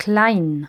klein.